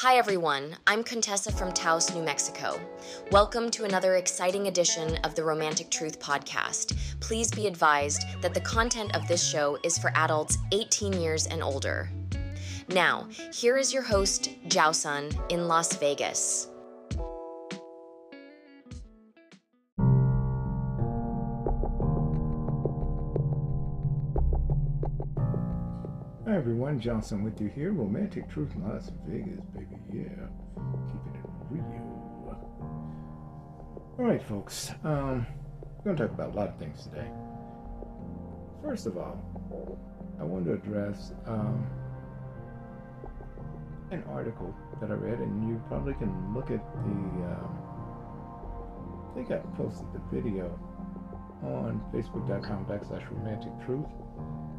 Hi, everyone. I'm Contessa from Taos, New Mexico. Welcome to another exciting edition of the Romantic Truth Podcast. Please be advised that the content of this show is for adults 18 years and older. Now, here is your host, Jowsun, in Las Vegas. Everyone, Johnson with you here. Romantic Truth in Las Vegas, baby. Yeah, keeping it real. All right, folks. Um, we're going to talk about a lot of things today. First of all, I want to address um, an article that I read, and you probably can look at the. Um, I think I posted the video on Facebook.com backslash Romantic Truth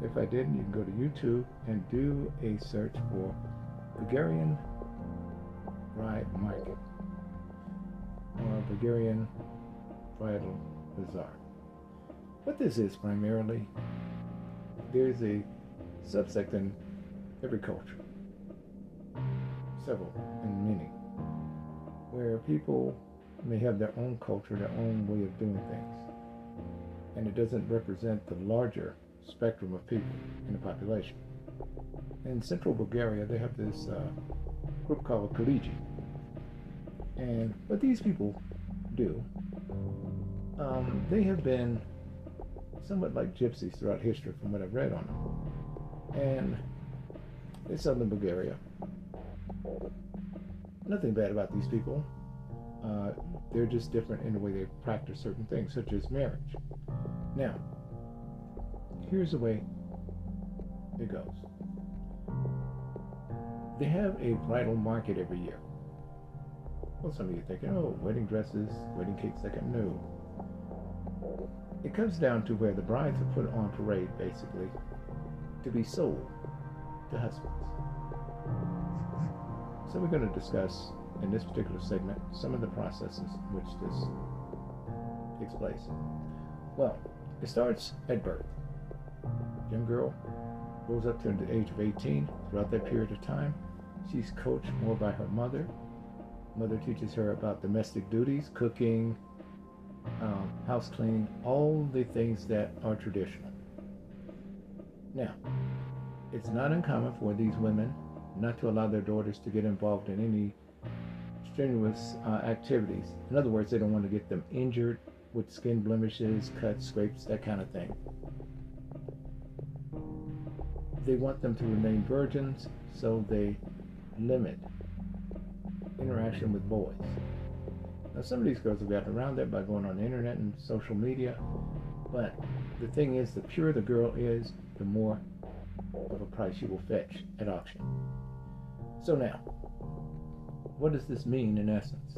if I didn't, you can go to YouTube and do a search for Bulgarian Bride Market or Bulgarian Bridal Bazaar. What this is primarily, there's a subsect in every culture, several and many, where people may have their own culture, their own way of doing things. And it doesn't represent the larger spectrum of people in the population. In central Bulgaria, they have this uh, group called Kalaidzhi. And what these people do, um, they have been somewhat like gypsies throughout history, from what I've read on them. And in Bulgaria. Nothing bad about these people. Uh, they're just different in the way they practice certain things, such as marriage. Now, here's the way it goes. They have a bridal market every year. Well, some of you thinking, oh, wedding dresses, wedding cakes, that kind no. It comes down to where the brides are put on parade, basically, to be sold to husbands. So we're going to discuss in this particular segment some of the processes in which this takes place. Well, it starts at birth young girl grows up to the age of 18. Throughout that period of time, she's coached more by her mother. Mother teaches her about domestic duties, cooking, um, house cleaning, all the things that are traditional. Now, it's not uncommon for these women not to allow their daughters to get involved in any strenuous uh, activities. In other words, they don't want to get them injured with skin blemishes, cuts, scrapes, that kind of thing they want them to remain virgins, so they limit interaction with boys. Now, some of these girls have gotten around that by going on the internet and social media, but the thing is, the purer the girl is, the more of a price she will fetch at auction. So now, what does this mean in essence?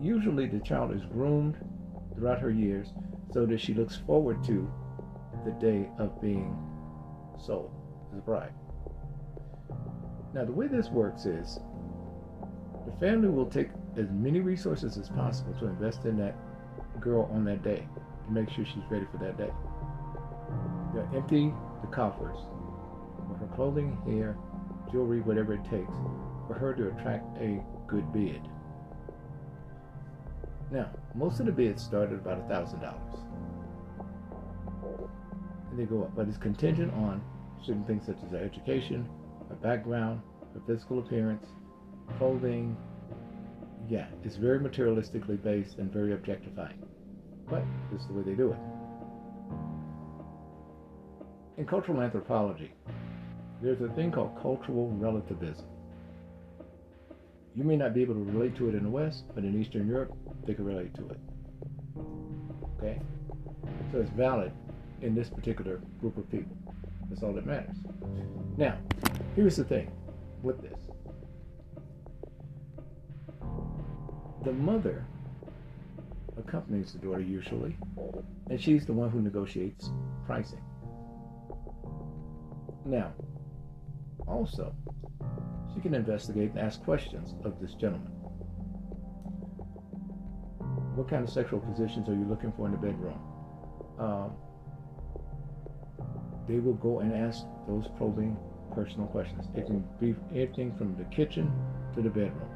Usually the child is groomed throughout her years so that she looks forward to the day of being sold as a bride. Now, the way this works is the family will take as many resources as possible to invest in that girl on that day to make sure she's ready for that day. They'll empty the coffers with her clothing, hair, jewelry, whatever it takes for her to attract a good bid. Now, most of the bids start at about a thousand dollars and they go up. But it's contingent on certain things such as their education, their background, their physical appearance, clothing. Yeah, it's very materialistically based and very objectifying. But this is the way they do it. In cultural anthropology, there's a thing called cultural relativism. You may not be able to relate to it in the West, but in Eastern Europe, they can relate to it. Okay? So it's valid in this particular group of people. That's all that matters. Now, here's the thing with this the mother accompanies the daughter usually, and she's the one who negotiates pricing. Now, also, she can investigate and ask questions of this gentleman. What kind of sexual positions are you looking for in the bedroom? Um, they will go and ask those probing personal questions. It can be anything from the kitchen to the bedroom.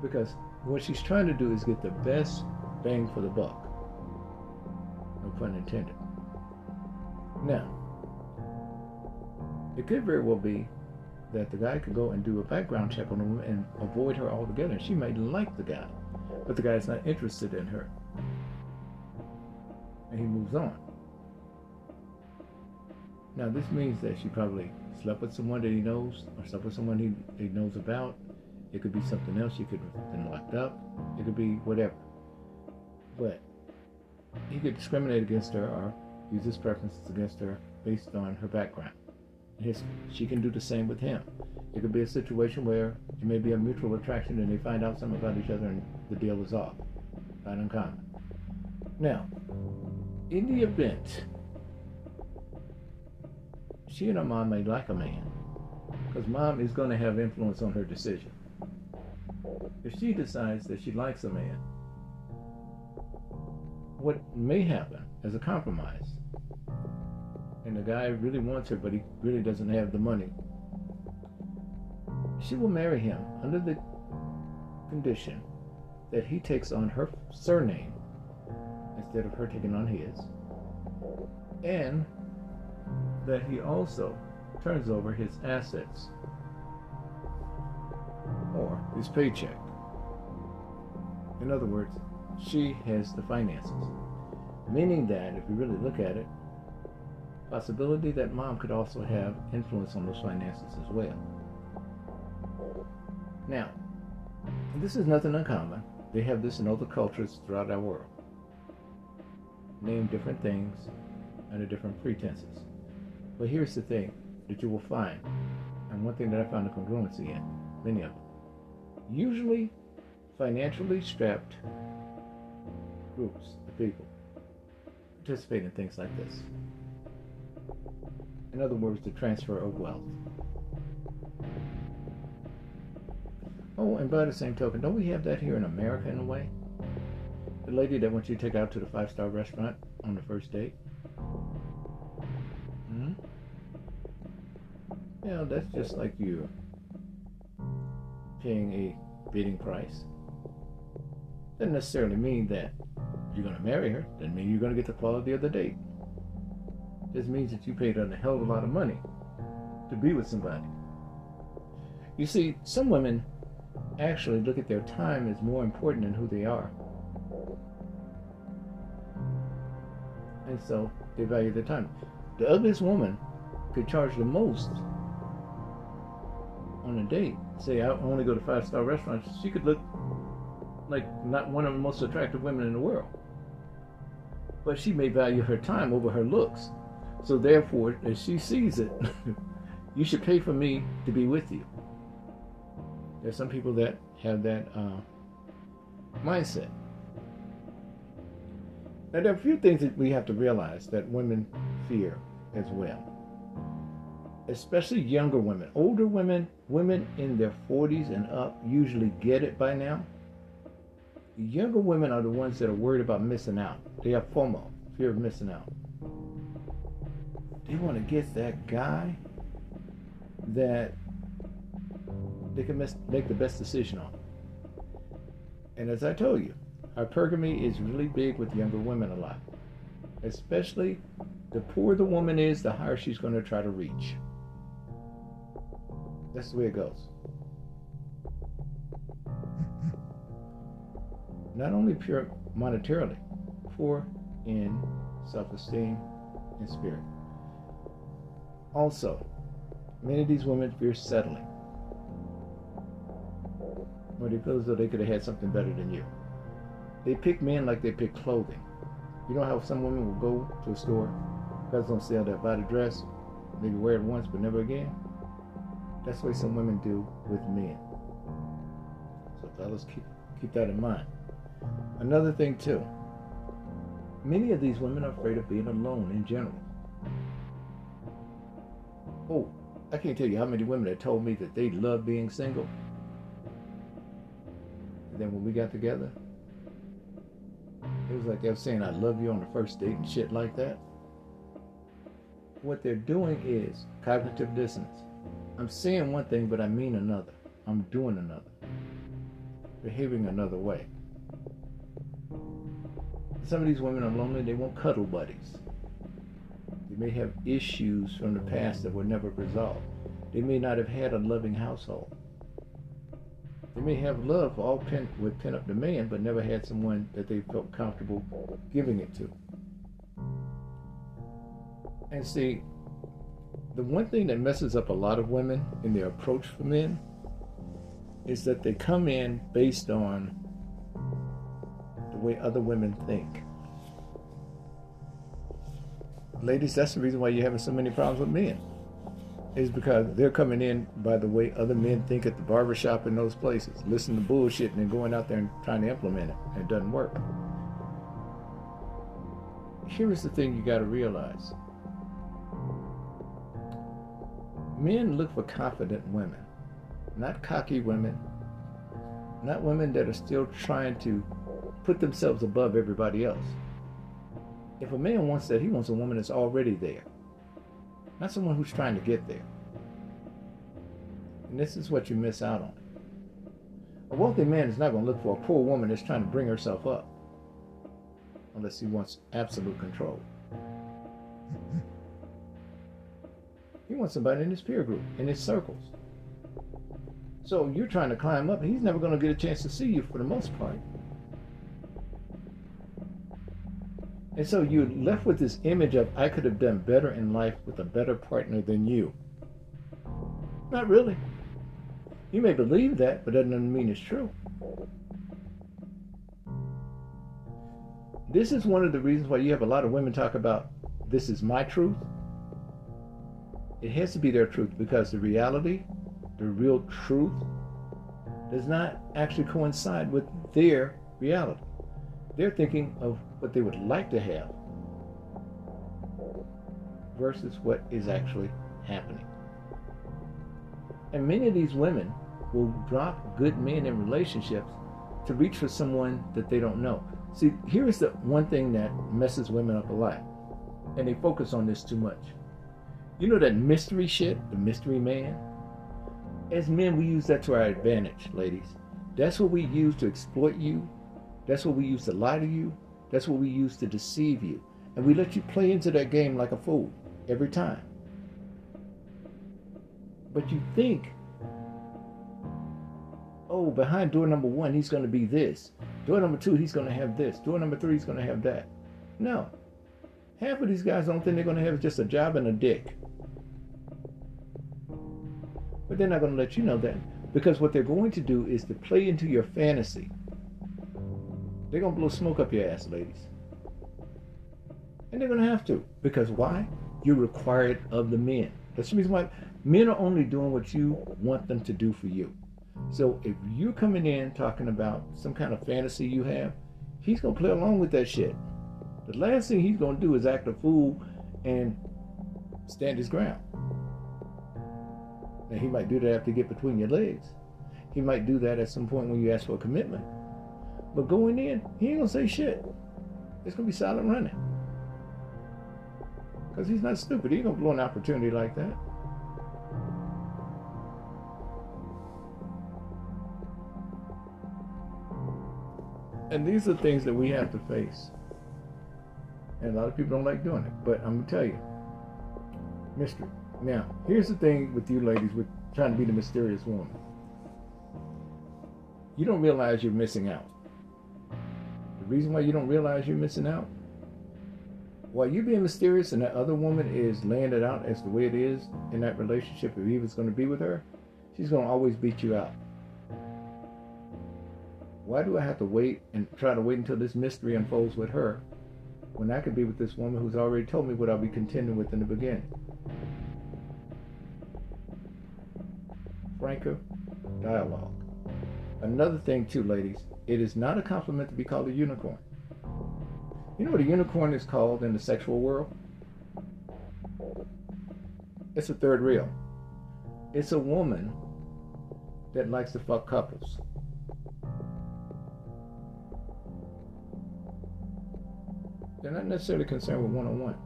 Because what she's trying to do is get the best bang for the buck. No pun intended. Now, it could very well be that the guy could go and do a background check on the woman and avoid her altogether. She may like the guy, but the guy's not interested in her. And he moves on. Now, this means that she probably slept with someone that he knows, or slept with someone he, he knows about. It could be something else. She could have been locked up. It could be whatever. But he could discriminate against her or use his preferences against her based on her background. His, she can do the same with him. It could be a situation where it may be a mutual attraction and they find out something about each other and the deal is off. Not uncommon. Now, in the event she and her mom may like a man because mom is going to have influence on her decision. If she decides that she likes a man, what may happen as a compromise, and the guy really wants her, but he really doesn't have the money, she will marry him under the condition that he takes on her surname instead of her taking on his, and that he also turns over his assets or his paycheck. In other words, she has the finances. Meaning that, if you really look at it, possibility that mom could also have influence on those finances as well. Now, this is nothing uncommon. They have this in other cultures throughout our world. Name different things under different pretenses. But here's the thing that you will find, and one thing that I found a congruency in, many of them. Usually, financially strapped groups of people participate in things like this. In other words, the transfer of wealth. Oh, and by the same token, don't we have that here in America in a way? The lady that wants you to take out to the five star restaurant on the first date. Yeah, that's just like you paying a bidding price. Doesn't necessarily mean that you're going to marry her. Doesn't mean you're going to get the quality of the date. This means that you paid a hell of a lot of money to be with somebody. You see, some women actually look at their time as more important than who they are. And so they value their time. The ugliest woman could charge the most on a date. Say, I only go to five star restaurants. She could look like not one of the most attractive women in the world. But she may value her time over her looks. So therefore, as she sees it, you should pay for me to be with you. There's some people that have that uh, mindset. Now, there are a few things that we have to realize that women fear as well, especially younger women. Older women, women in their 40s and up, usually get it by now. Younger women are the ones that are worried about missing out. They have FOMO, fear of missing out. They want to get that guy that they can make the best decision on. And as I told you, hypergamy is really big with younger women a lot. Especially the poorer the woman is, the higher she's going to try to reach. That's the way it goes. Not only pure monetarily, poor in self esteem and spirit. Also, many of these women fear settling or they feel as though they could have had something better than you. They pick men like they pick clothing. You know how some women will go to a store, because on sale, they'll buy the dress, maybe wear it once but never again. That's the way some women do with men. So fellas, keep keep that in mind. Another thing too. Many of these women are afraid of being alone in general. Oh, I can't tell you how many women have told me that they love being single and then when we got together, it was like they were saying I love you on the first date and shit like that. what they're doing is cognitive dissonance. I'm saying one thing, but I mean another. I'm doing another. Behaving another way. Some of these women are lonely, they want cuddle buddies. They may have issues from the past that were never resolved. They may not have had a loving household. They may have love all pent with pent up demand, but never had someone that they felt comfortable giving it to. And see, the one thing that messes up a lot of women in their approach for men is that they come in based on the way other women think. Ladies, that's the reason why you're having so many problems with men. Is because they're coming in by the way other men think at the barbershop in those places, listening to bullshit and then going out there and trying to implement it, and it doesn't work. Here is the thing you got to realize men look for confident women, not cocky women, not women that are still trying to put themselves above everybody else. If a man wants that, he wants a woman that's already there, not someone who's trying to get there. And this is what you miss out on. A wealthy man is not going to look for a poor woman that's trying to bring herself up unless he wants absolute control. He wants somebody in his peer group, in his circles. So you're trying to climb up, and he's never going to get a chance to see you for the most part. And so you're left with this image of, I could have done better in life with a better partner than you. Not really. You may believe that, but that doesn't mean it's true. This is one of the reasons why you have a lot of women talk about, this is my truth. It has to be their truth because the reality, the real truth, does not actually coincide with their reality. They're thinking of what they would like to have versus what is actually happening. And many of these women will drop good men in relationships to reach for someone that they don't know. See, here's the one thing that messes women up a lot, and they focus on this too much. You know that mystery shit, the mystery man? As men, we use that to our advantage, ladies. That's what we use to exploit you. That's what we use to lie to you. That's what we use to deceive you. And we let you play into that game like a fool every time. But you think, oh, behind door number one, he's going to be this. Door number two, he's going to have this. Door number three, he's going to have that. No. Half of these guys don't think they're going to have just a job and a dick. But they're not going to let you know that because what they're going to do is to play into your fantasy. They're going to blow smoke up your ass, ladies. And they're going to have to. Because why? You're required of the men. That's the reason why men are only doing what you want them to do for you. So if you're coming in talking about some kind of fantasy you have, he's going to play along with that shit. The last thing he's going to do is act a fool and stand his ground. Now, he might do that after you get between your legs. He might do that at some point when you ask for a commitment. But going in, he ain't gonna say shit. It's gonna be silent running. Because he's not stupid. He ain't gonna blow an opportunity like that. And these are things that we have to face. And a lot of people don't like doing it. But I'm gonna tell you, mystery. Now, here's the thing with you ladies with trying to be the mysterious woman. You don't realize you're missing out. The reason why you don't realize you're missing out, while you're being mysterious and that other woman is laying it out as the way it is in that relationship, if he was going to be with her, she's going to always beat you out. Why do I have to wait and try to wait until this mystery unfolds with her when I could be with this woman who's already told me what I'll be contending with in the beginning? Franker dialogue. Another thing, too, ladies, it is not a compliment to be called a unicorn. You know what a unicorn is called in the sexual world? It's a third rail. It's a woman that likes to fuck couples. They're not necessarily concerned with one on one.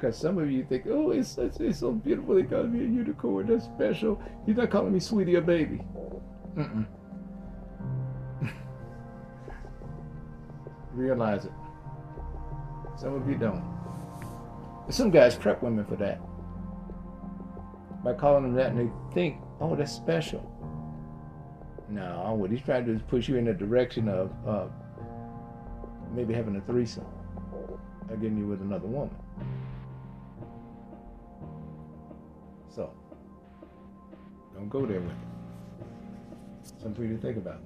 Because some of you think, oh, it's, it's, it's so beautiful. They call me a unicorn. That's special. He's not calling me sweetie or baby. Mm-mm. Realize it. Some of you don't. Some guys prep women for that. By calling them that and they think, oh, that's special. No, what he's trying to do is push you in the direction of uh, maybe having a threesome or getting you with another woman. So, don't go there with it. Something for you to think about.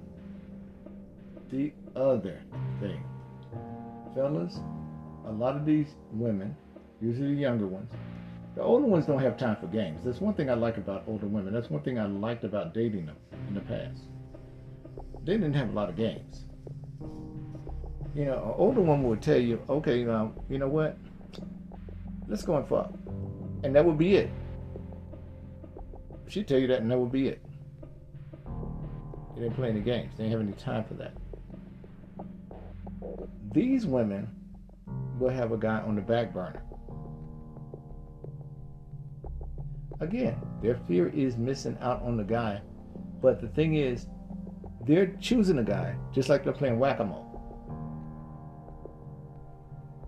The other thing, fellas, a lot of these women, usually the younger ones, the older ones don't have time for games. That's one thing I like about older women. That's one thing I liked about dating them in the past. They didn't have a lot of games. You know, an older woman would tell you, okay, now, you know what? Let's go and fuck. And that would be it. She'd tell you that, and that would be it. They didn't play any games. They didn't have any time for that. These women will have a guy on the back burner. Again, their fear is missing out on the guy. But the thing is, they're choosing a guy just like they're playing whack a mole.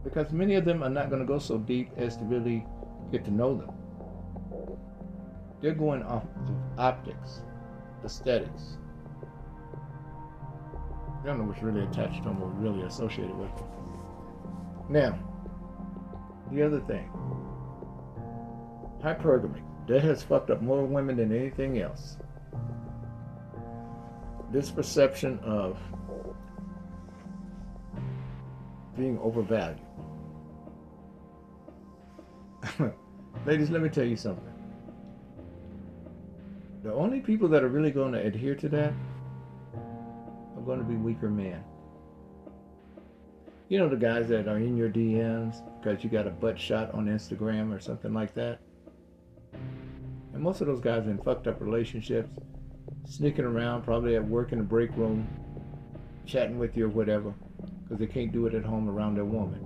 Because many of them are not going to go so deep as to really get to know them. They're going off of optics, aesthetics. They don't know what's really attached to them or really associated with them. Now, the other thing hypergamy. That has fucked up more women than anything else. This perception of being overvalued. Ladies, let me tell you something. The only people that are really going to adhere to that are going to be weaker men. You know the guys that are in your DMs because you got a butt shot on Instagram or something like that? And most of those guys are in fucked up relationships, sneaking around, probably at work in the break room, chatting with you or whatever, because they can't do it at home around their woman.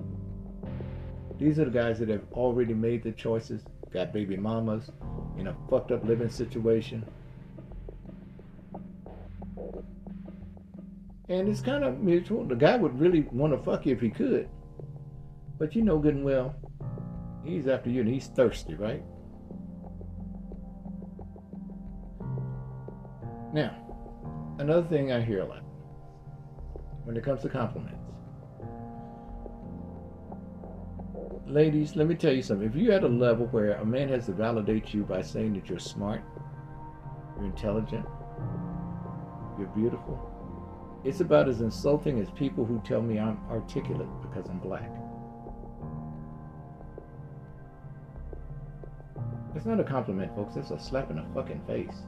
These are the guys that have already made the choices, got baby mamas, in a fucked up living situation. And it's kind of mutual. The guy would really want to fuck you if he could. But you know good and well, he's after you and he's thirsty, right? Now, another thing I hear a lot when it comes to compliments. Ladies, let me tell you something. If you're at a level where a man has to validate you by saying that you're smart, you're intelligent, you're beautiful, it's about as insulting as people who tell me I'm articulate because I'm black. It's not a compliment, folks. It's a slap in the fucking face.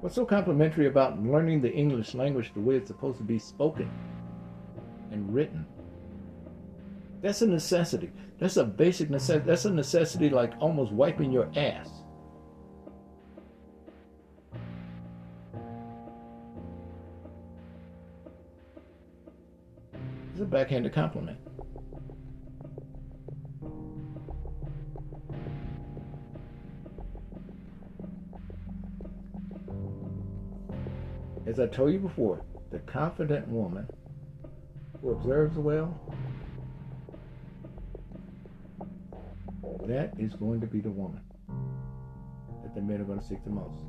What's so complimentary about learning the English language the way it's supposed to be spoken and written? That's a necessity. That's a basic necessity. That's a necessity like almost wiping your ass. It's a backhanded compliment. As I told you before, the confident woman who observes well, that is going to be the woman that the men are going to seek the most.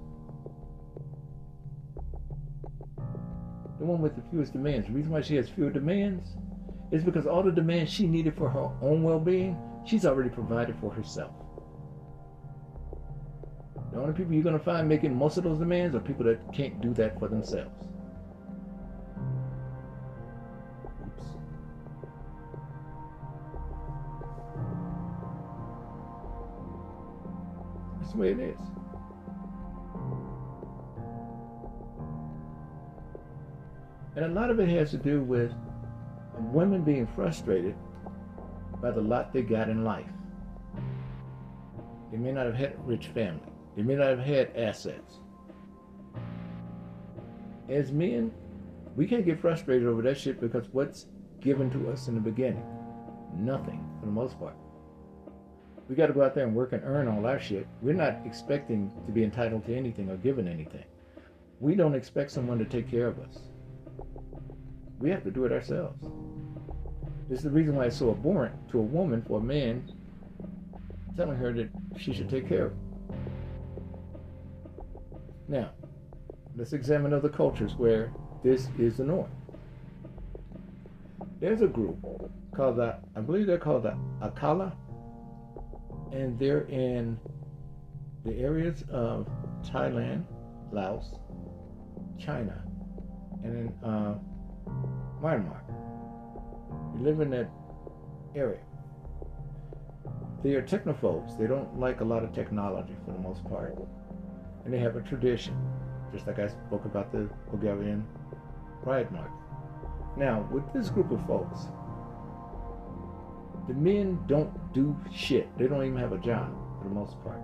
The one with the fewest demands. The reason why she has fewer demands is because all the demands she needed for her own well being, she's already provided for herself. The only people you're going to find making most of those demands are people that can't do that for themselves. That's the way it is. And a lot of it has to do with women being frustrated by the lot they got in life. They may not have had a rich family. They may not have had assets. As men, we can't get frustrated over that shit because what's given to us in the beginning. Nothing, for the most part. We got to go out there and work and earn all our shit. We're not expecting to be entitled to anything or given anything. We don't expect someone to take care of us. We have to do it ourselves. This is the reason why it's so abhorrent to a woman for a man telling her that she should take care of. Now, let's examine other cultures where this is the norm. There's a group called the, I believe they're called the Akala, and they're in the areas of Thailand, Laos, China, and in uh, Myanmar. They live in that area. They are technophobes. They don't like a lot of technology for the most part. And they have a tradition, just like I spoke about the Bulgarian Pride March. Now, with this group of folks, the men don't do shit. They don't even have a job for the most part.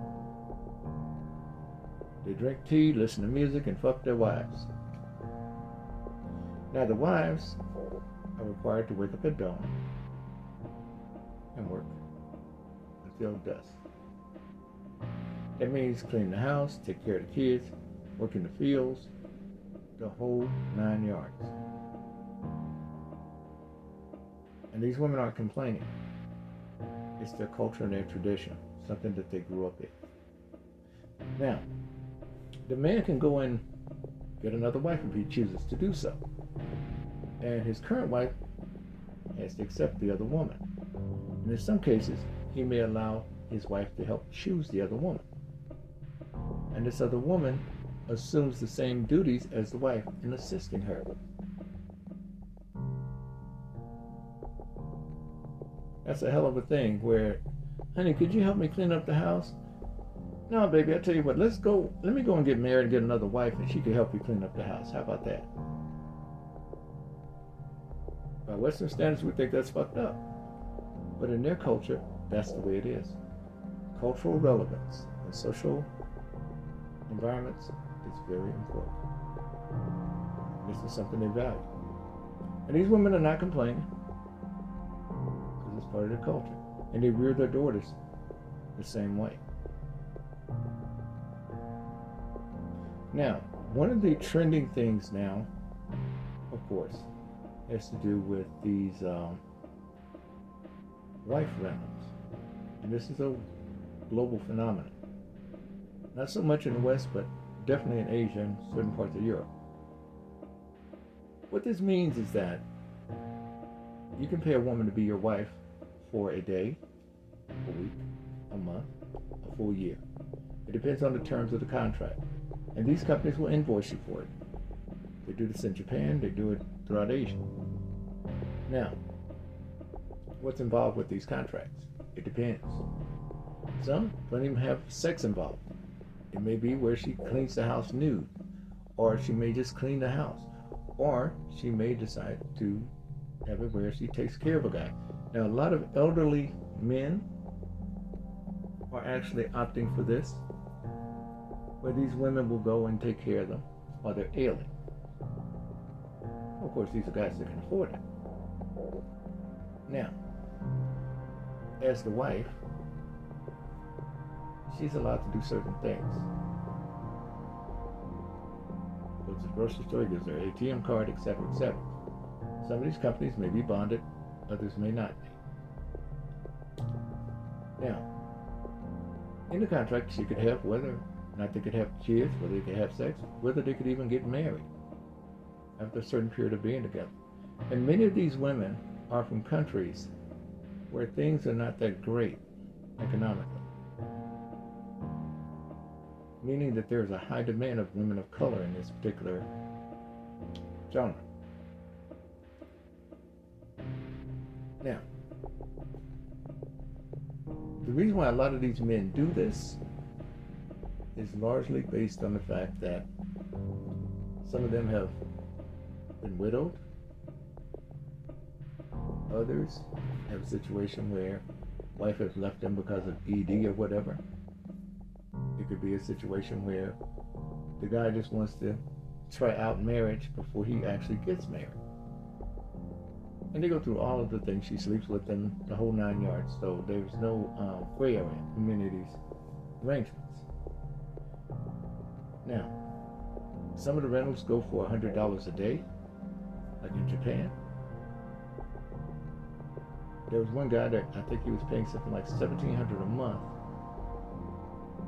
They drink tea, listen to music, and fuck their wives. Now, the wives are required to wake up at dawn and work until dusk. That means clean the house, take care of the kids, work in the fields, the whole nine yards. And these women aren't complaining. It's their culture and their tradition, something that they grew up in. Now, the man can go and get another wife if he chooses to do so. And his current wife has to accept the other woman. And in some cases, he may allow his wife to help choose the other woman. And this other woman assumes the same duties as the wife in assisting her. That's a hell of a thing where, honey, could you help me clean up the house? No, baby, I tell you what, let's go, let me go and get married and get another wife and she can help you clean up the house. How about that? By Western standards, we think that's fucked up. But in their culture, that's the way it is. Cultural relevance and social environments is very important. This is something they value. And these women are not complaining part of their culture. And they rear their daughters the same way. Now, one of the trending things now, of course, has to do with these um, wife rentals. And this is a global phenomenon. Not so much in the West, but definitely in Asia and certain parts of Europe. What this means is that you can pay a woman to be your wife for a day, a week, a month, a full year. It depends on the terms of the contract. And these companies will invoice you for it. They do this in Japan, they do it throughout Asia. Now, what's involved with these contracts? It depends. Some don't even have sex involved. It may be where she cleans the house nude, or she may just clean the house, or she may decide to have it where she takes care of a guy. Now, a lot of elderly men are actually opting for this, where these women will go and take care of them while they're ailing. Of course, these are guys that can afford it. Now, as the wife, she's allowed to do certain things. Goes to the grocery store, gives her ATM card, etc., etc. Some of these companies may be bonded, others may not. Now, in the contract, she could have whether or not they could have kids, whether they could have sex, whether they could even get married after a certain period of being together. And many of these women are from countries where things are not that great economically meaning that there's a high demand of women of color in this particular genre. Now, the reason why a lot of these men do this is largely based on the fact that some of them have been widowed. Others have a situation where wife has left them because of ED or whatever. It could be a situation where the guy just wants to try out marriage before he actually gets married. And they go through all of the things. She sleeps with them, the whole nine yards. So there's no um, gray area in these arrangements. Now, some of the rentals go for $100 a day, like in Japan. There was one guy that I think he was paying something like 1700 a month,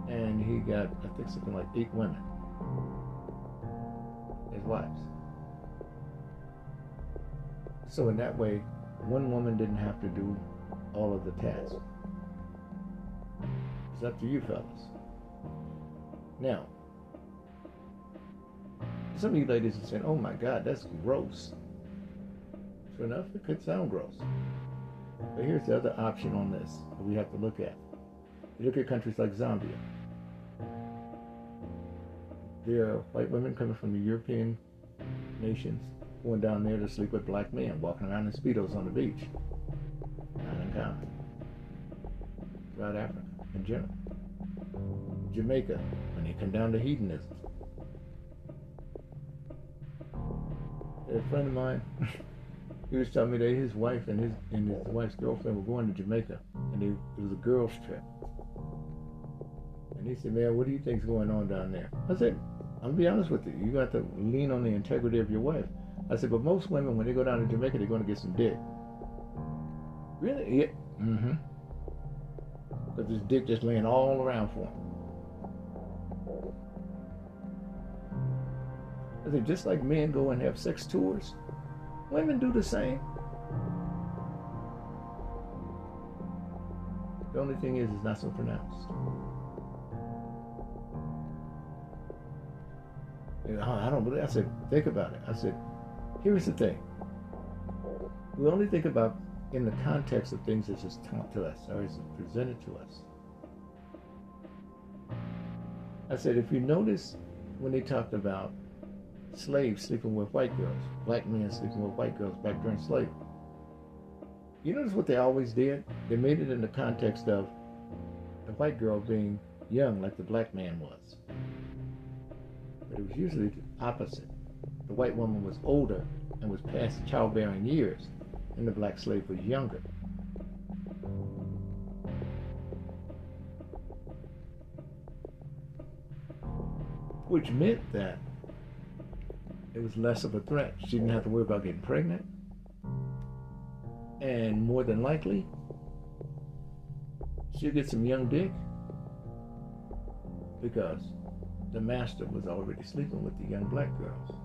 and he got, I think, something like eight women, his wives. So in that way, one woman didn't have to do all of the tasks. It's up to you, fellas. Now, some of you ladies are saying, oh my God, that's gross. Sure enough, it could sound gross. But here's the other option on this that we have to look at. You look at countries like Zambia. There are white women coming from the European nations going down there to sleep with black men, walking around in speedos on the beach. Not uncommon. Throughout Africa in general. Jamaica, when they come down to hedonism. A friend of mine, he was telling me that his wife and his and his wife's girlfriend were going to Jamaica, and they, it was a girls' trip. And he said, "Man, what do you think's going on down there?" I said, "I'm gonna be honest with you. You got to lean on the integrity of your wife." I said, "But most women, when they go down to Jamaica, they're going to get some dick." Really? Yeah. Mm-hmm. But this dick just laying all around for them. I said, just like men go and have sex tours, women do the same. The only thing is, it's not so pronounced. You know, I don't believe. I said, think about it. I said, here's the thing. We only think about in the context of things that's just taught to us or is presented to us. I said, if you notice when they talked about slaves sleeping with white girls, black men sleeping with white girls back during slavery. You notice what they always did? They made it in the context of the white girl being young like the black man was. But it was usually the opposite. The white woman was older and was past childbearing years, and the black slave was younger. Which meant that it was less of a threat. She didn't have to worry about getting pregnant. And more than likely, she'll get some young dick because the master was already sleeping with the young black girls.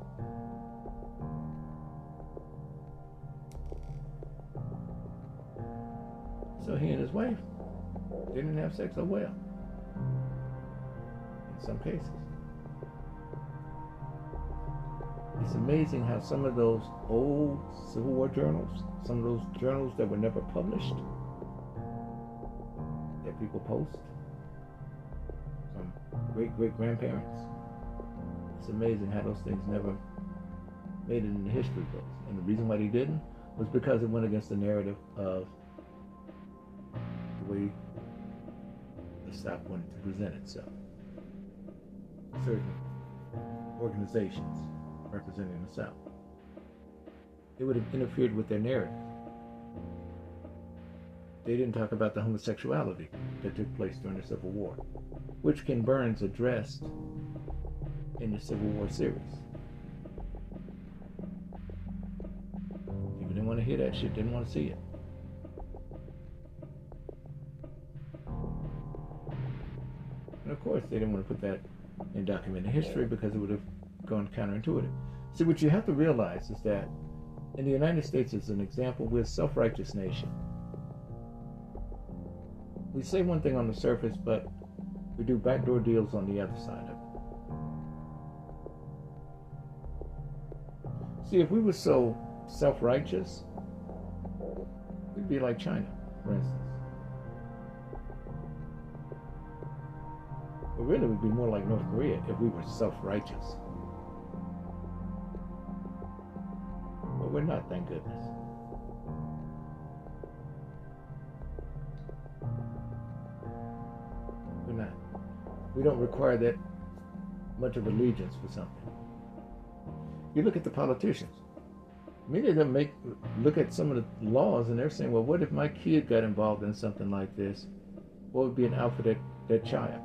So he and his wife didn't have sex so well. In some cases. It's amazing how some of those old Civil War journals, some of those journals that were never published, that people post from great great grandparents. It's amazing how those things never made it in the history books. And the reason why they didn't was because it went against the narrative of way the South wanted to present itself. Certain organizations representing the South. It would have interfered with their narrative. They didn't talk about the homosexuality that took place during the Civil War, which Ken Burns addressed in the Civil War series. People didn't want to hear that shit, didn't want to see it. Of course, they didn't want to put that in documented history because it would have gone counterintuitive. See, what you have to realize is that in the United States, as an example, we're a self righteous nation. We say one thing on the surface, but we do backdoor deals on the other side of it. See, if we were so self righteous, we'd be like China, for instance. Really, we'd be more like North Korea if we were self righteous. But we're not, thank goodness. We're not. We don't require that much of allegiance for something. You look at the politicians. many of them make look at some of the laws and they're saying, well, what if my kid got involved in something like this? What would be an alpha that, that child?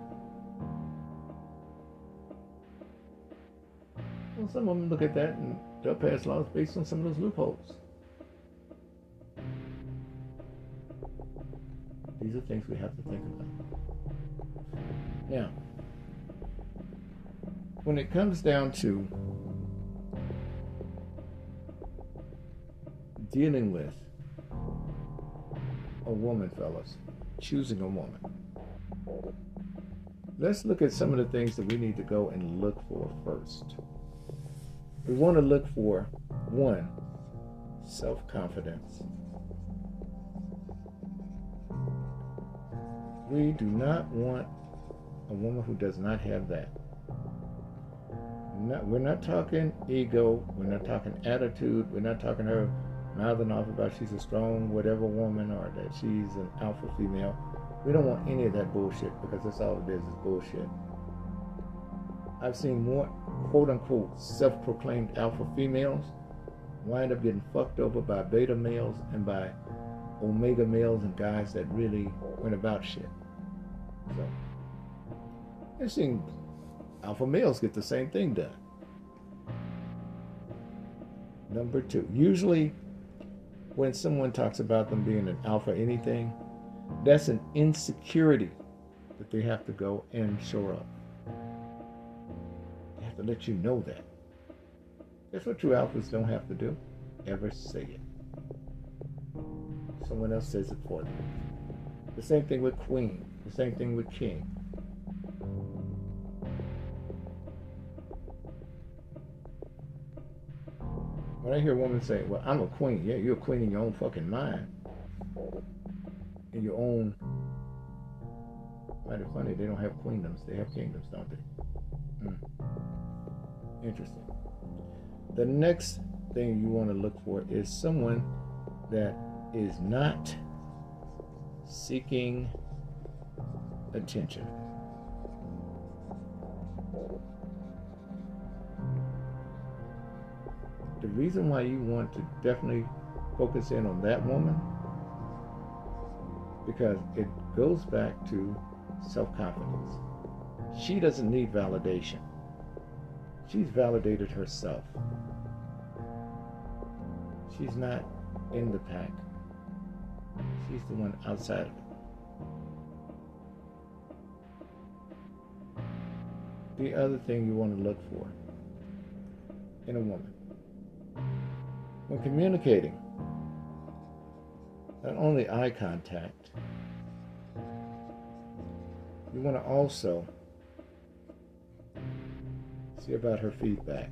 Well, some of them look at that and they'll pass laws based on some of those loopholes. These are things we have to think about. Now, when it comes down to dealing with a woman, fellas, choosing a woman. Let's look at some of the things that we need to go and look for first. We want to look for one, self confidence. We do not want a woman who does not have that. Not, we're not talking ego, we're not talking attitude, we're not talking her mouthing off about she's a strong whatever woman or that she's an alpha female. We don't want any of that bullshit because that's all it is is bullshit. I've seen more quote unquote self proclaimed alpha females wind up getting fucked over by beta males and by omega males and guys that really went about shit. So I've seen alpha males get the same thing done. Number two, usually when someone talks about them being an alpha anything, that's an insecurity that they have to go and shore up. To let you know that. That's what true alphas don't have to do. Ever say it. Someone else says it for them. The same thing with queen. The same thing with king. When I hear a woman say, Well, I'm a queen, yeah, you're a queen in your own fucking mind. In your own. Mighty funny, they don't have queendoms, they have kingdoms, don't they? Mm. Interesting. The next thing you want to look for is someone that is not seeking attention. the reason why you want to definitely focus in on that woman because it goes back to self-confidence. She doesn't need validation. She's validated herself. She's not in the pack. She's the one outside of it. The other thing you want to look for in a woman when communicating. Not only eye contact, you want to also see about her feedback.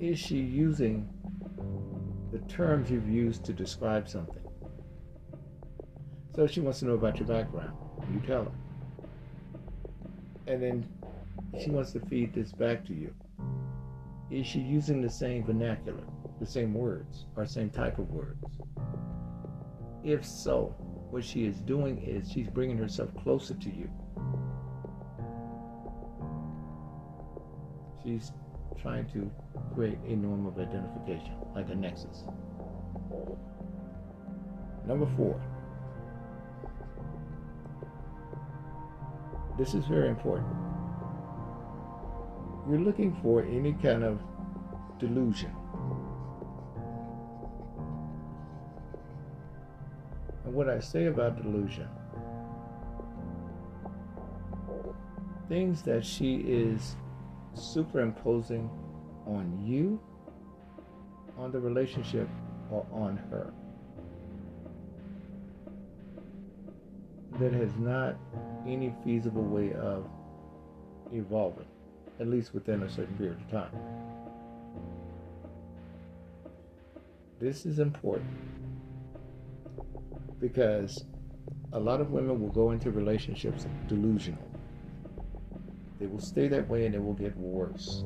Is she using the terms you've used to describe something? So she wants to know about your background. You tell her. And then she wants to feed this back to you. Is she using the same vernacular, the same words, or same type of words? If so, what she is doing is she's bringing herself closer to you. She's trying to create a norm of identification, like a nexus. Number four. This is very important you're looking for any kind of delusion. What I say about delusion, things that she is superimposing on you, on the relationship, or on her. That has not any feasible way of evolving at least within a certain period of time. This is important because a lot of women will go into relationships delusional. They will stay that way and it will get worse.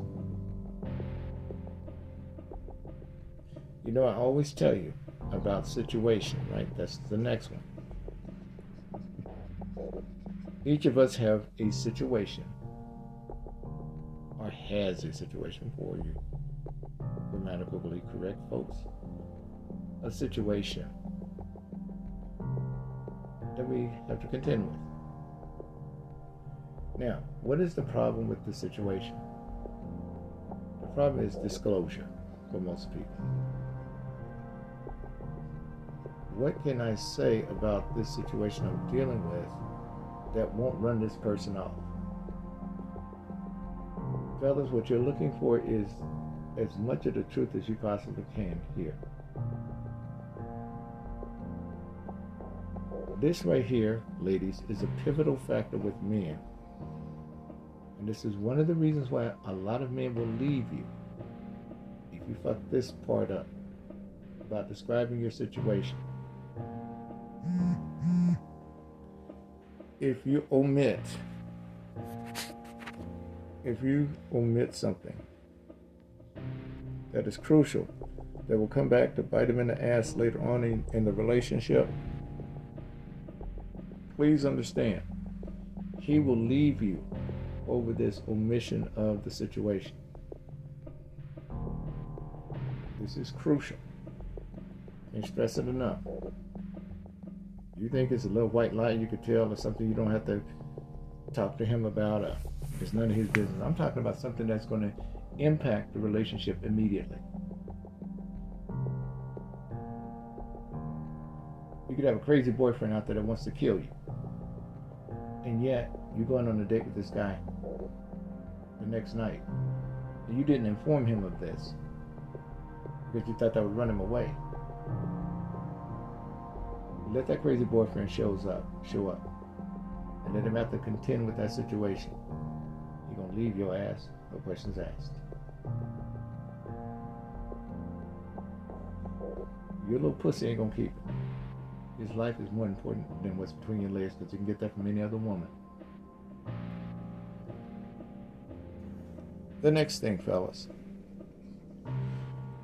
You know, I always tell you about situation, right? That's the next one. Each of us have a situation or has a situation for you. Grammatically correct, folks. A situation that we have to contend with. Now, what is the problem with the situation? The problem is disclosure for most people. What can I say about this situation I'm dealing with that won't run this person off? Fellas, what you're looking for is as much of the truth as you possibly can here. This right here, ladies, is a pivotal factor with men. And this is one of the reasons why a lot of men will leave you if you fuck this part up about describing your situation. If you omit, if you omit something that is crucial, that will come back to bite him in the ass later on in, in the relationship, please understand, he will leave you over this omission of the situation. This is crucial. Can't stress it enough. You think it's a little white lie you could tell or something you don't have to talk to him about? Uh, it's none of his business. I'm talking about something that's going to impact the relationship immediately. You could have a crazy boyfriend out there that wants to kill you. And yet, you're going on a date with this guy the next night. And you didn't inform him of this because you thought that would run him away. let that crazy boyfriend shows up, show up, and let him have to contend with that situation. You're gonna leave your ass, no questions asked. Your little pussy ain't gonna keep it. His life is more important than what's between your legs because you can get that from any other woman. The next thing, fellas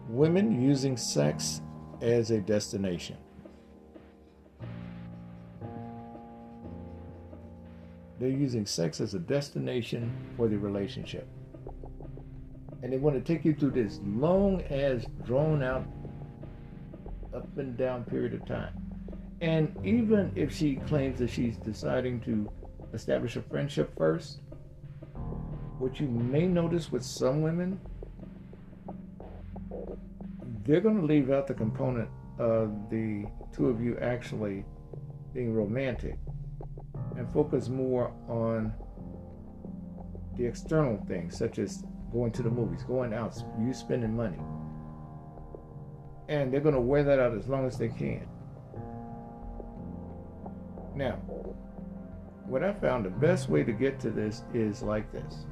women using sex as a destination. They're using sex as a destination for the relationship. And they want to take you through this long as drawn out up and down period of time. And even if she claims that she's deciding to establish a friendship first, what you may notice with some women, they're going to leave out the component of the two of you actually being romantic and focus more on the external things, such as going to the movies, going out, you spending money. And they're going to wear that out as long as they can. Now, what I found the best way to get to this is like this.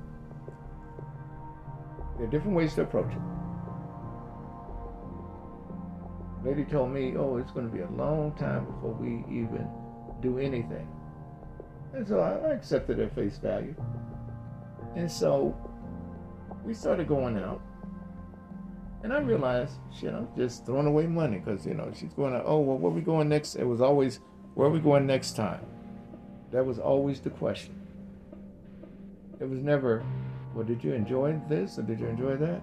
There are different ways to approach it. Lady told me, oh, it's going to be a long time before we even do anything. And so I accepted at face value. And so we started going out. And I realized, you know, just throwing away money because, you know, she's going, to, oh, well, where we going next? It was always, where are we going next time? That was always the question. It was never, well, did you enjoy this or did you enjoy that?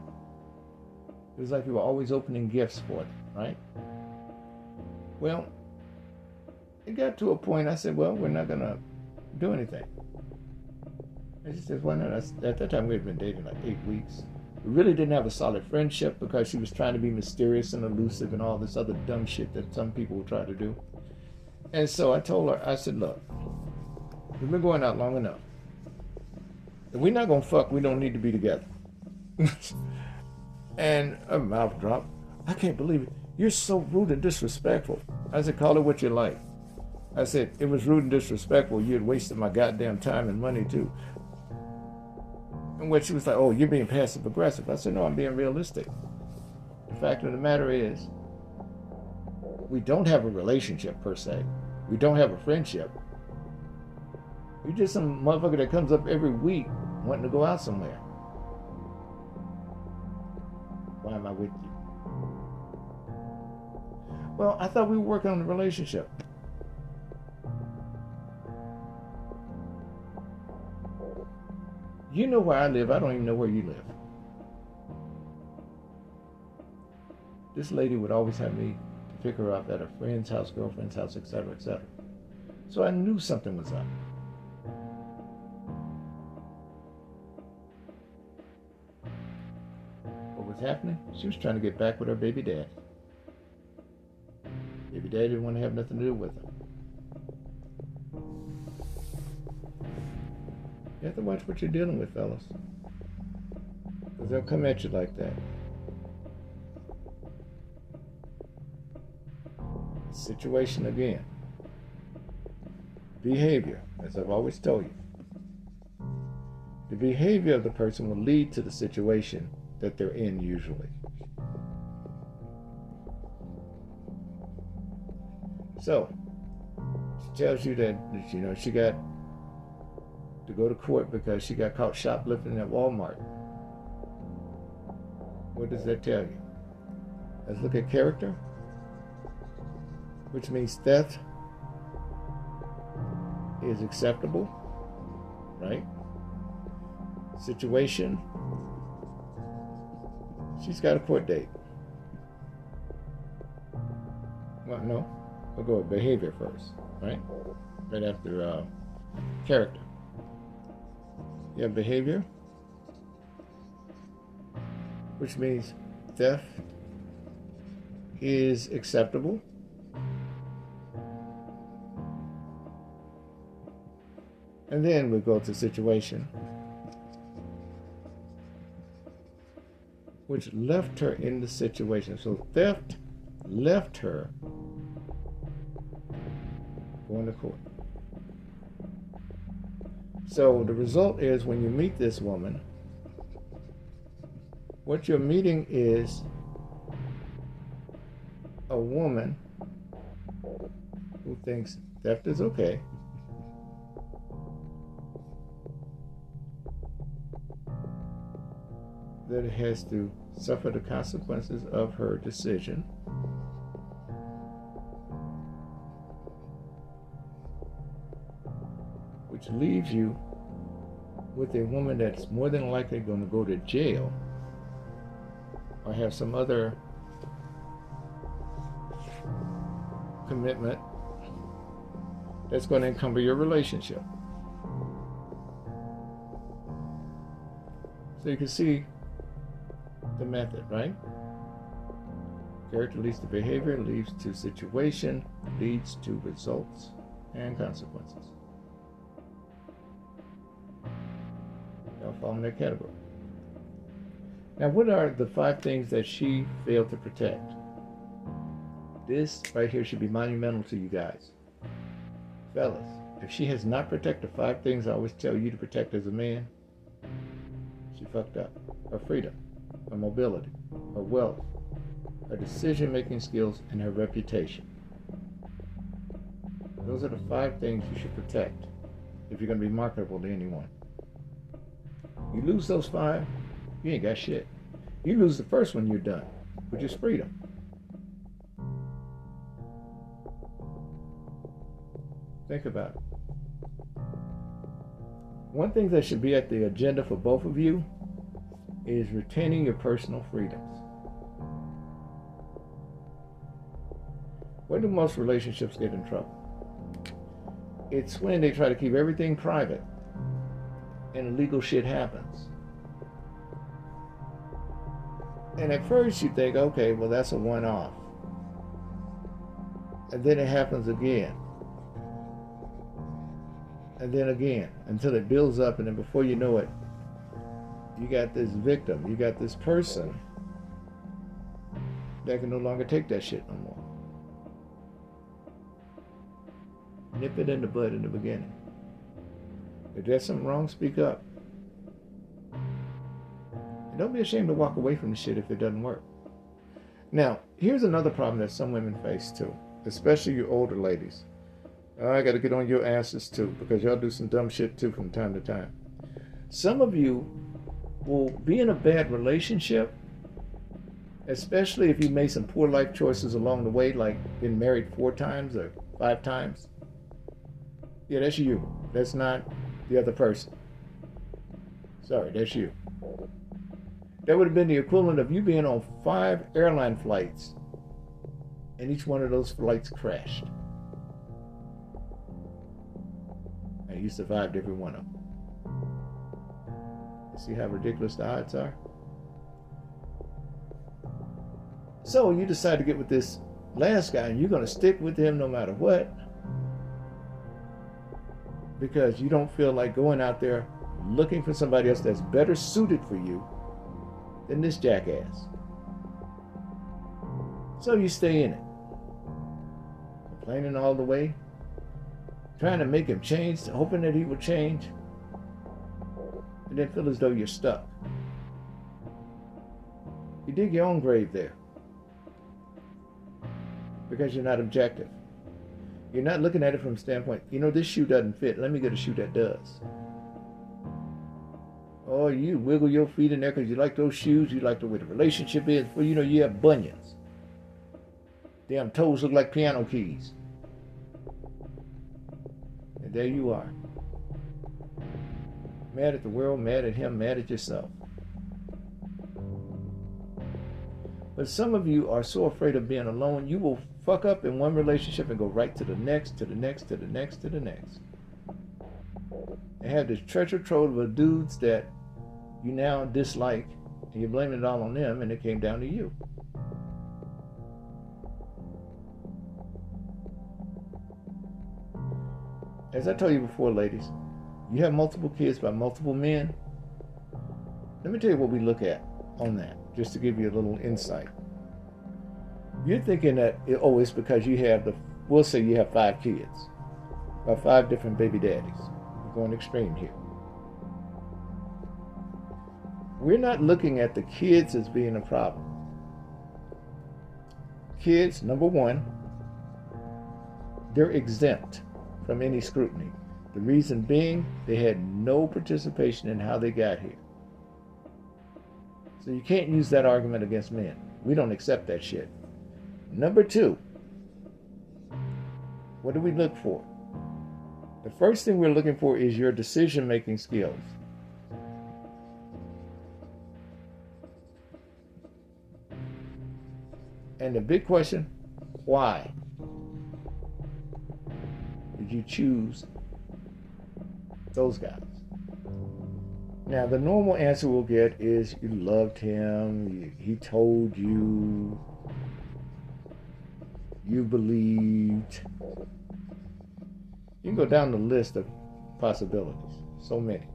It was like you were always opening gifts for them, right? Well, it got to a point I said, well, we're not going to do anything. And she says, why not? At that time, we had been dating like eight weeks. We really didn't have a solid friendship because she was trying to be mysterious and elusive and all this other dumb shit that some people will try to do. And so I told her, I said, look, we've been going out long enough. If we're not gonna fuck, we don't need to be together. and her mouth dropped. I can't believe it. You're so rude and disrespectful. I said, call it what you like. I said, it was rude and disrespectful. You had wasted my goddamn time and money too. And when she was like, oh, you're being passive aggressive. I said, no, I'm being realistic. The fact of the matter is, we don't have a relationship per se. We don't have a friendship. You're just some motherfucker that comes up every week wanting to go out somewhere. Why am I with you? Well, I thought we were working on the relationship. You know where I live. I don't even know where you live. This lady would always have me pick her up at a friend's house, girlfriend's house, etc., etc. So I knew something was up. What was happening? She was trying to get back with her baby dad. Baby dad didn't want to have nothing to do with her. You have to watch what you're dealing with, fellas. Because they'll come at you like that. Situation again. Behavior, as I've always told you. The behavior of the person will lead to the situation that they're in usually. So, she tells you that, you know, she got to go to court because she got caught shoplifting at Walmart. What does that tell you? Let's look at character, which means theft is acceptable, right? Situation, she's got a court date. Well, no, we'll go with behavior first, right? Right after uh, character. You have behavior, which means theft is acceptable. And then we go to situation, which left her in the situation. So theft left her going to court. So the result is when you meet this woman, what you're meeting is a woman who thinks theft is okay. That has to suffer the consequences of her decision. which leaves you with a woman that's more than likely going to go to jail or have some other commitment that's going to encumber your relationship. So you can see the method, right? Character leads to behavior, leads to situation, leads to results and consequences. Y'all fall in that category. Now, what are the five things that she failed to protect? This right here should be monumental to you guys. Fellas, if she has not protected five things I always tell you to protect as a man, she fucked up. Her freedom, her mobility, her wealth, her decision making skills, and her reputation. Those are the five things you should protect if you're going to be marketable to anyone. You lose those five, you ain't got shit. You lose the first one, you're done, which is freedom. Think about it. One thing that should be at the agenda for both of you is retaining your personal freedoms. Where do most relationships get in trouble? It's when they try to keep everything private and illegal shit happens. And at first you think, okay, well, that's a one off. And then it happens again. And then again, until it builds up, and then before you know it, you got this victim, you got this person that can no longer take that shit no more. Nip it in the bud in the beginning. If there's something wrong, speak up. And don't be ashamed to walk away from the shit if it doesn't work. Now, here's another problem that some women face too, especially you older ladies. I got to get on your asses too, because y'all do some dumb shit too from time to time. Some of you will be in a bad relationship, especially if you made some poor life choices along the way, like been married four times or five times. Yeah, that's you. That's not the other person. Sorry, that's you. That would have been the equivalent of you being on five airline flights and each one of those flights crashed. And you survived every one of them. See how ridiculous the odds are? So you decide to get with this last guy and you're going to stick with him no matter what because you don't feel like going out there looking for somebody else that's better suited for you than this jackass. So you stay in it, complaining all the way, trying to make him change, hoping that he will change, and then feel as though you're stuck. You dig your own grave there because you're not objective. You're not looking at it from a standpoint, you know, this shoe doesn't fit. Let me get a shoe that does. Oh, you wiggle your feet in there because you like those shoes. You like the way the relationship is. Well, you know, you have bunions. Damn toes look like piano keys. And there you are. Mad at the world, mad at him, mad at yourself. But some of you are so afraid of being alone, you will fuck up in one relationship and go right to the next, to the next, to the next, to the next. And have this treasure trove of dudes that you now dislike, and you're blaming it all on them, and it came down to you. As I told you before, ladies, you have multiple kids by multiple men. Let me tell you what we look at on that, just to give you a little insight. You're thinking that, oh, it's because you have the, we'll say you have five kids, by five different baby daddies. We're going extreme here. We're not looking at the kids as being a problem. Kids, number one, they're exempt from any scrutiny. The reason being, they had no participation in how they got here. So you can't use that argument against men. We don't accept that shit. Number two, what do we look for? The first thing we're looking for is your decision making skills. And the big question why did you choose those guys? Now, the normal answer we'll get is you loved him, he told you, you believed. You can go down the list of possibilities, so many.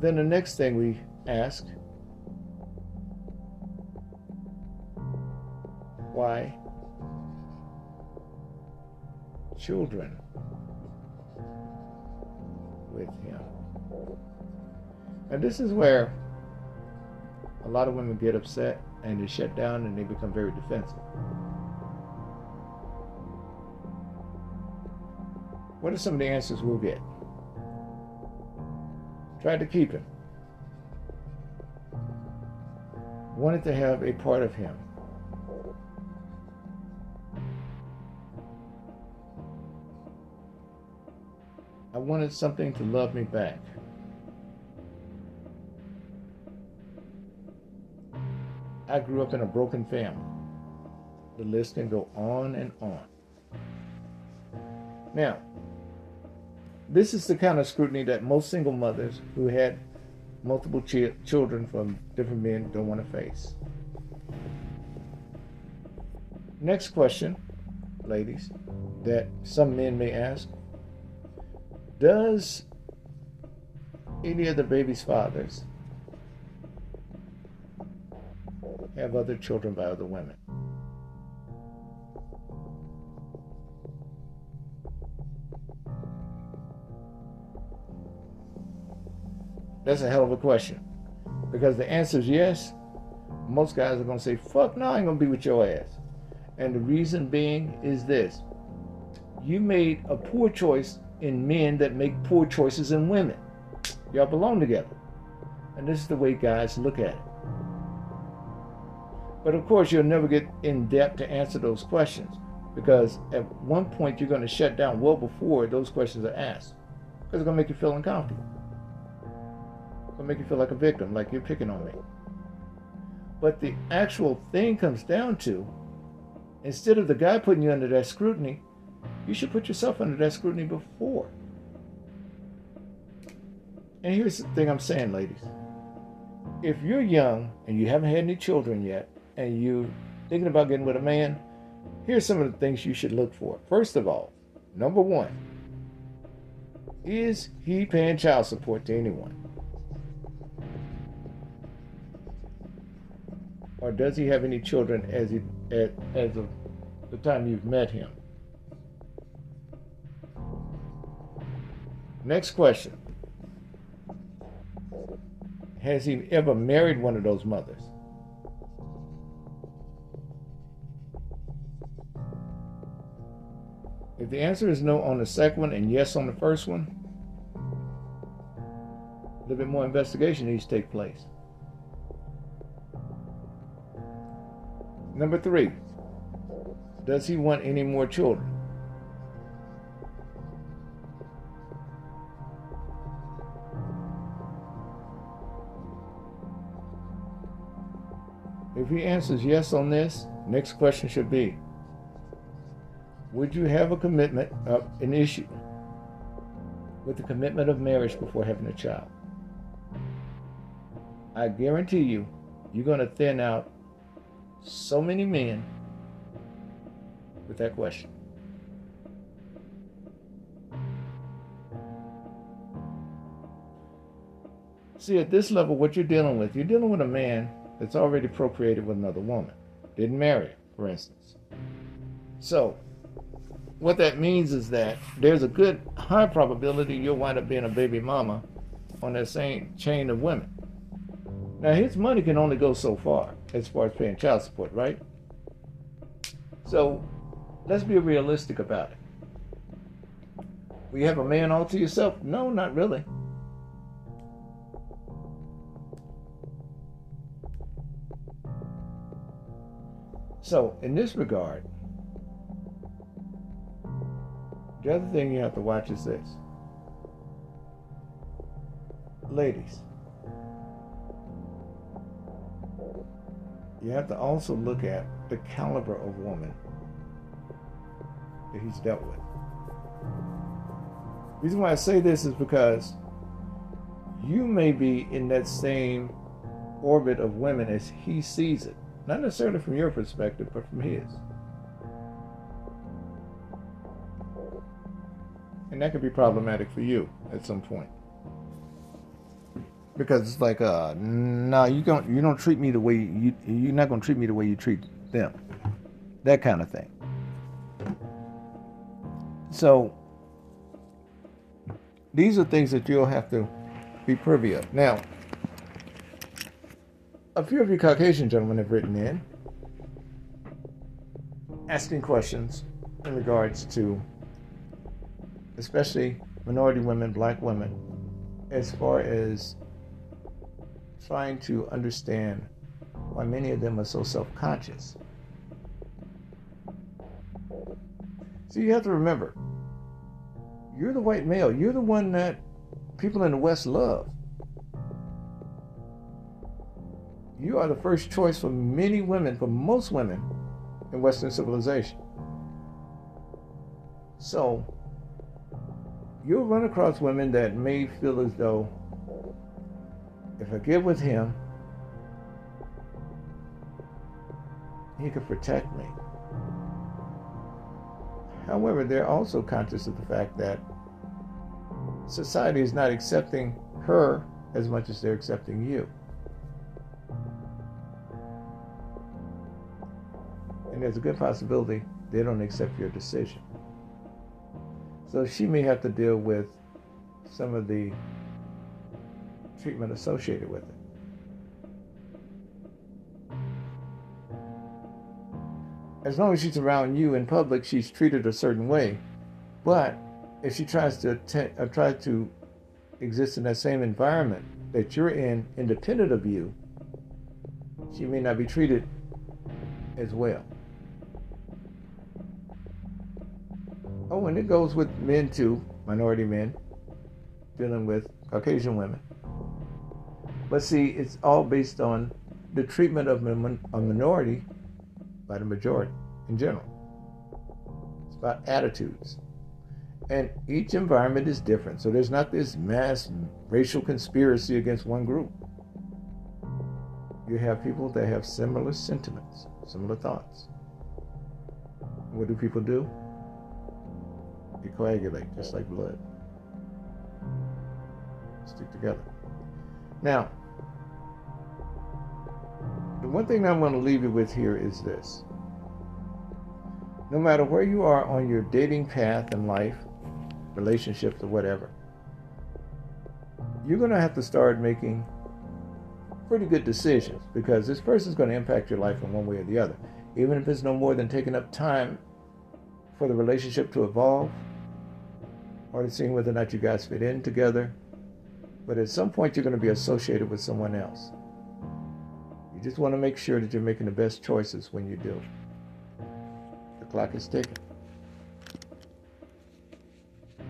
Then the next thing we ask why children with him. And this is where a lot of women get upset and they shut down and they become very defensive. What are some of the answers we'll get? Tried to keep him. Wanted to have a part of him. Wanted something to love me back. I grew up in a broken family. The list can go on and on. Now, this is the kind of scrutiny that most single mothers who had multiple ch- children from different men don't want to face. Next question, ladies, that some men may ask Does any of the baby's fathers have other children by other women. That's a hell of a question. Because the answer is yes. Most guys are going to say, fuck no, I ain't going to be with your ass. And the reason being is this you made a poor choice in men that make poor choices in women. Y'all belong together. And this is the way guys look at it. But of course, you'll never get in depth to answer those questions because at one point you're going to shut down well before those questions are asked because it's going to make you feel uncomfortable. It's going to make you feel like a victim, like you're picking on me. But the actual thing comes down to instead of the guy putting you under that scrutiny, you should put yourself under that scrutiny before. And here's the thing I'm saying, ladies. If you're young and you haven't had any children yet, and you're thinking about getting with a man, here's some of the things you should look for. First of all, number one, is he paying child support to anyone? Or does he have any children as he at, as of the time you've met him? Next question. Has he ever married one of those mothers? If the answer is no on the second one and yes on the first one, a little bit more investigation needs to take place. Number three, does he want any more children? If he answers yes on this, next question should be Would you have a commitment, uh, an issue with the commitment of marriage before having a child? I guarantee you, you're going to thin out so many men with that question. See, at this level, what you're dealing with, you're dealing with a man that's already procreated with another woman, didn't marry, for instance. So, what that means is that there's a good high probability you'll wind up being a baby mama on that same chain of women. Now, his money can only go so far as far as paying child support, right? So let's be realistic about it. You have a man all to yourself? No, not really. So, in this regard, the other thing you have to watch is this. Ladies, you have to also look at the caliber of woman that he's dealt with. The reason why I say this is because you may be in that same orbit of women as he sees it. Not necessarily from your perspective, but from his. And that could be problematic for you at some point because it's like, uh, no, you don't, you don't treat me the way you, you're not gonna treat me the way you treat them, that kind of thing. So these are things that you'll have to be privy of. Now, a few of you Caucasian gentlemen have written in asking questions in regards to, especially minority women, black women, as far as trying to understand why many of them are so self conscious. So you have to remember, you're the white male, you're the one that people in the West love. You are the first choice for many women, for most women in Western civilization. So, you'll run across women that may feel as though if I get with him, he could protect me. However, they're also conscious of the fact that society is not accepting her as much as they're accepting you. There's a good possibility they don't accept your decision. So she may have to deal with some of the treatment associated with it. As long as she's around you in public, she's treated a certain way. But if she tries to att- uh, try to exist in that same environment that you're in, independent of you, she may not be treated as well. Oh, and it goes with men too, minority men, dealing with Caucasian women. But see, it's all based on the treatment of a minority by the majority in general. It's about attitudes. And each environment is different. So there's not this mass racial conspiracy against one group. You have people that have similar sentiments, similar thoughts. What do people do? They coagulate just like blood. Stick together. Now, the one thing I want to leave you with here is this. No matter where you are on your dating path in life, relationships, or whatever, you're going to have to start making pretty good decisions because this person is going to impact your life in one way or the other. Even if it's no more than taking up time for the relationship to evolve or to seeing whether or not you guys fit in together. But at some point, you're going to be associated with someone else. You just want to make sure that you're making the best choices when you do. The clock is ticking.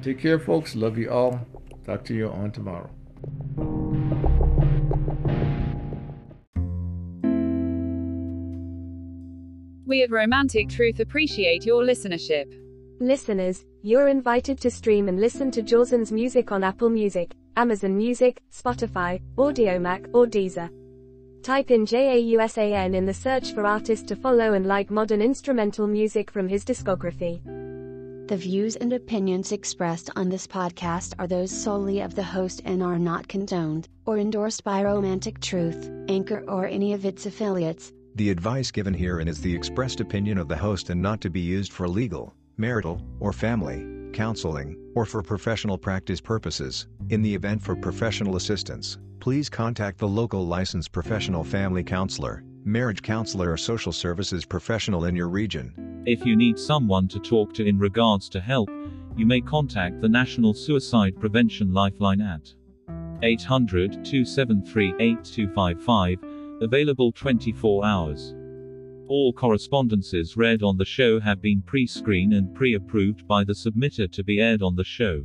Take care, folks. Love you all. Talk to you on tomorrow. We at Romantic Truth appreciate your listenership. Listeners, you're invited to stream and listen to Jawson's music on Apple Music, Amazon Music, Spotify, Audiomack, or Deezer. Type in JAUSAN in the search for artist to follow and like modern instrumental music from his discography. The views and opinions expressed on this podcast are those solely of the host and are not condoned or endorsed by Romantic Truth, Anchor, or any of its affiliates. The advice given herein is the expressed opinion of the host and not to be used for legal, marital, or family counseling, or for professional practice purposes. In the event for professional assistance, please contact the local licensed professional family counselor, marriage counselor, or social services professional in your region. If you need someone to talk to in regards to help, you may contact the National Suicide Prevention Lifeline at 800 273 8255 Available 24 hours. All correspondences read on the show have been pre-screened and pre-approved by the submitter to be aired on the show.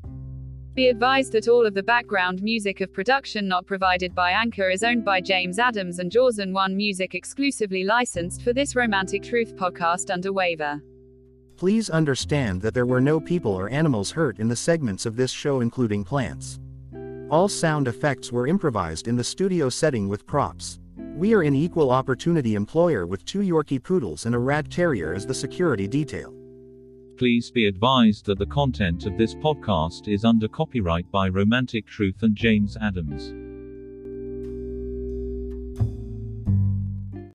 Be advised that all of the background music of production not provided by Anchor is owned by James Adams and Jawson One Music exclusively licensed for this Romantic Truth podcast under waiver. Please understand that there were no people or animals hurt in the segments of this show including plants. All sound effects were improvised in the studio setting with props. We are an equal opportunity employer with two Yorkie poodles and a rat terrier as the security detail. Please be advised that the content of this podcast is under copyright by Romantic Truth and James Adams.